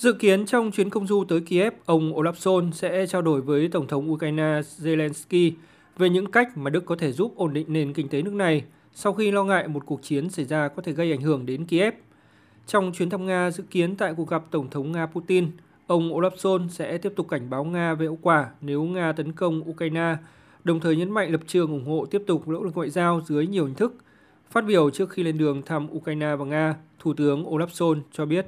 Dự kiến trong chuyến công du tới Kiev, ông Olaf Scholz sẽ trao đổi với Tổng thống Ukraine Zelensky về những cách mà Đức có thể giúp ổn định nền kinh tế nước này sau khi lo ngại một cuộc chiến xảy ra có thể gây ảnh hưởng đến Kiev. Trong chuyến thăm Nga dự kiến tại cuộc gặp Tổng thống Nga Putin, ông Olaf Scholz sẽ tiếp tục cảnh báo Nga về hậu quả nếu Nga tấn công Ukraine, đồng thời nhấn mạnh lập trường ủng hộ tiếp tục nỗ lực ngoại giao dưới nhiều hình thức. Phát biểu trước khi lên đường thăm Ukraine và Nga, Thủ tướng Olaf Scholz cho biết.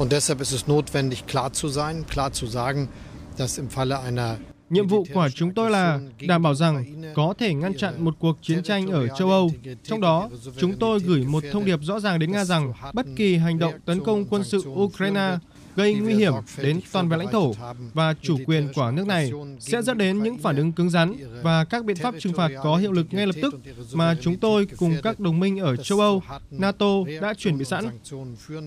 Und deshalb ist es notwendig, klar zu sein, klar zu sagen, dass im Falle einer Nhiệm vụ của chúng tôi là đảm bảo rằng có thể ngăn chặn một cuộc chiến tranh ở châu Âu. Trong đó, chúng tôi gửi một thông điệp rõ ràng đến Nga rằng bất kỳ hành động tấn công quân sự Ukraine gây nguy hiểm đến toàn vẹn lãnh thổ và chủ quyền của nước này sẽ dẫn đến những phản ứng cứng rắn và các biện pháp trừng phạt có hiệu lực ngay lập tức mà chúng tôi cùng các đồng minh ở châu Âu, NATO đã chuẩn bị sẵn.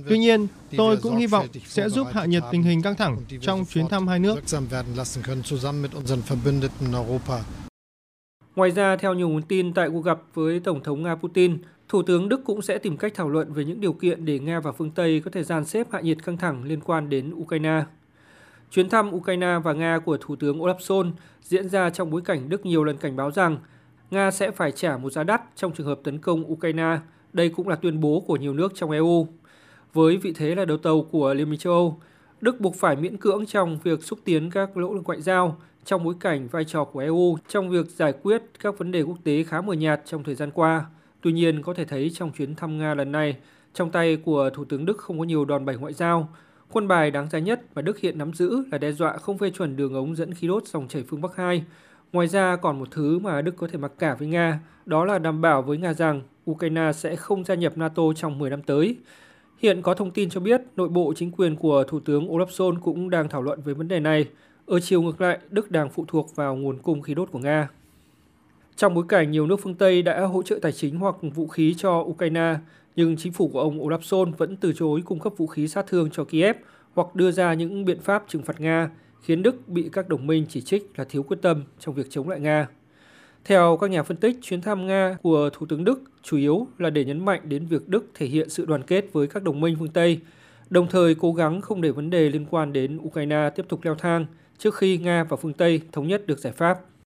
Tuy nhiên, tôi cũng hy vọng sẽ giúp hạ nhiệt tình hình căng thẳng trong chuyến thăm hai nước. Ngoài ra, theo nhiều nguồn tin tại cuộc gặp với Tổng thống Nga Putin, Thủ tướng Đức cũng sẽ tìm cách thảo luận về những điều kiện để Nga và phương Tây có thể gian xếp hạ nhiệt căng thẳng liên quan đến Ukraine. Chuyến thăm Ukraine và Nga của Thủ tướng Olaf Scholz diễn ra trong bối cảnh Đức nhiều lần cảnh báo rằng Nga sẽ phải trả một giá đắt trong trường hợp tấn công Ukraine. Đây cũng là tuyên bố của nhiều nước trong EU. Với vị thế là đầu tàu của Liên minh châu Âu, Đức buộc phải miễn cưỡng trong việc xúc tiến các lỗ lực ngoại giao trong bối cảnh vai trò của EU trong việc giải quyết các vấn đề quốc tế khá mờ nhạt trong thời gian qua. Tuy nhiên, có thể thấy trong chuyến thăm Nga lần này, trong tay của Thủ tướng Đức không có nhiều đòn bẩy ngoại giao. Quân bài đáng giá nhất mà Đức hiện nắm giữ là đe dọa không phê chuẩn đường ống dẫn khí đốt dòng chảy phương Bắc 2. Ngoài ra còn một thứ mà Đức có thể mặc cả với Nga, đó là đảm bảo với Nga rằng Ukraine sẽ không gia nhập NATO trong 10 năm tới. Hiện có thông tin cho biết nội bộ chính quyền của Thủ tướng Olaf Scholz cũng đang thảo luận về vấn đề này. Ở chiều ngược lại, Đức đang phụ thuộc vào nguồn cung khí đốt của Nga. Trong bối cảnh nhiều nước phương Tây đã hỗ trợ tài chính hoặc vũ khí cho Ukraine, nhưng chính phủ của ông Olaf Scholz vẫn từ chối cung cấp vũ khí sát thương cho Kiev hoặc đưa ra những biện pháp trừng phạt Nga, khiến Đức bị các đồng minh chỉ trích là thiếu quyết tâm trong việc chống lại Nga. Theo các nhà phân tích, chuyến thăm Nga của Thủ tướng Đức chủ yếu là để nhấn mạnh đến việc Đức thể hiện sự đoàn kết với các đồng minh phương Tây, đồng thời cố gắng không để vấn đề liên quan đến Ukraine tiếp tục leo thang trước khi Nga và phương Tây thống nhất được giải pháp.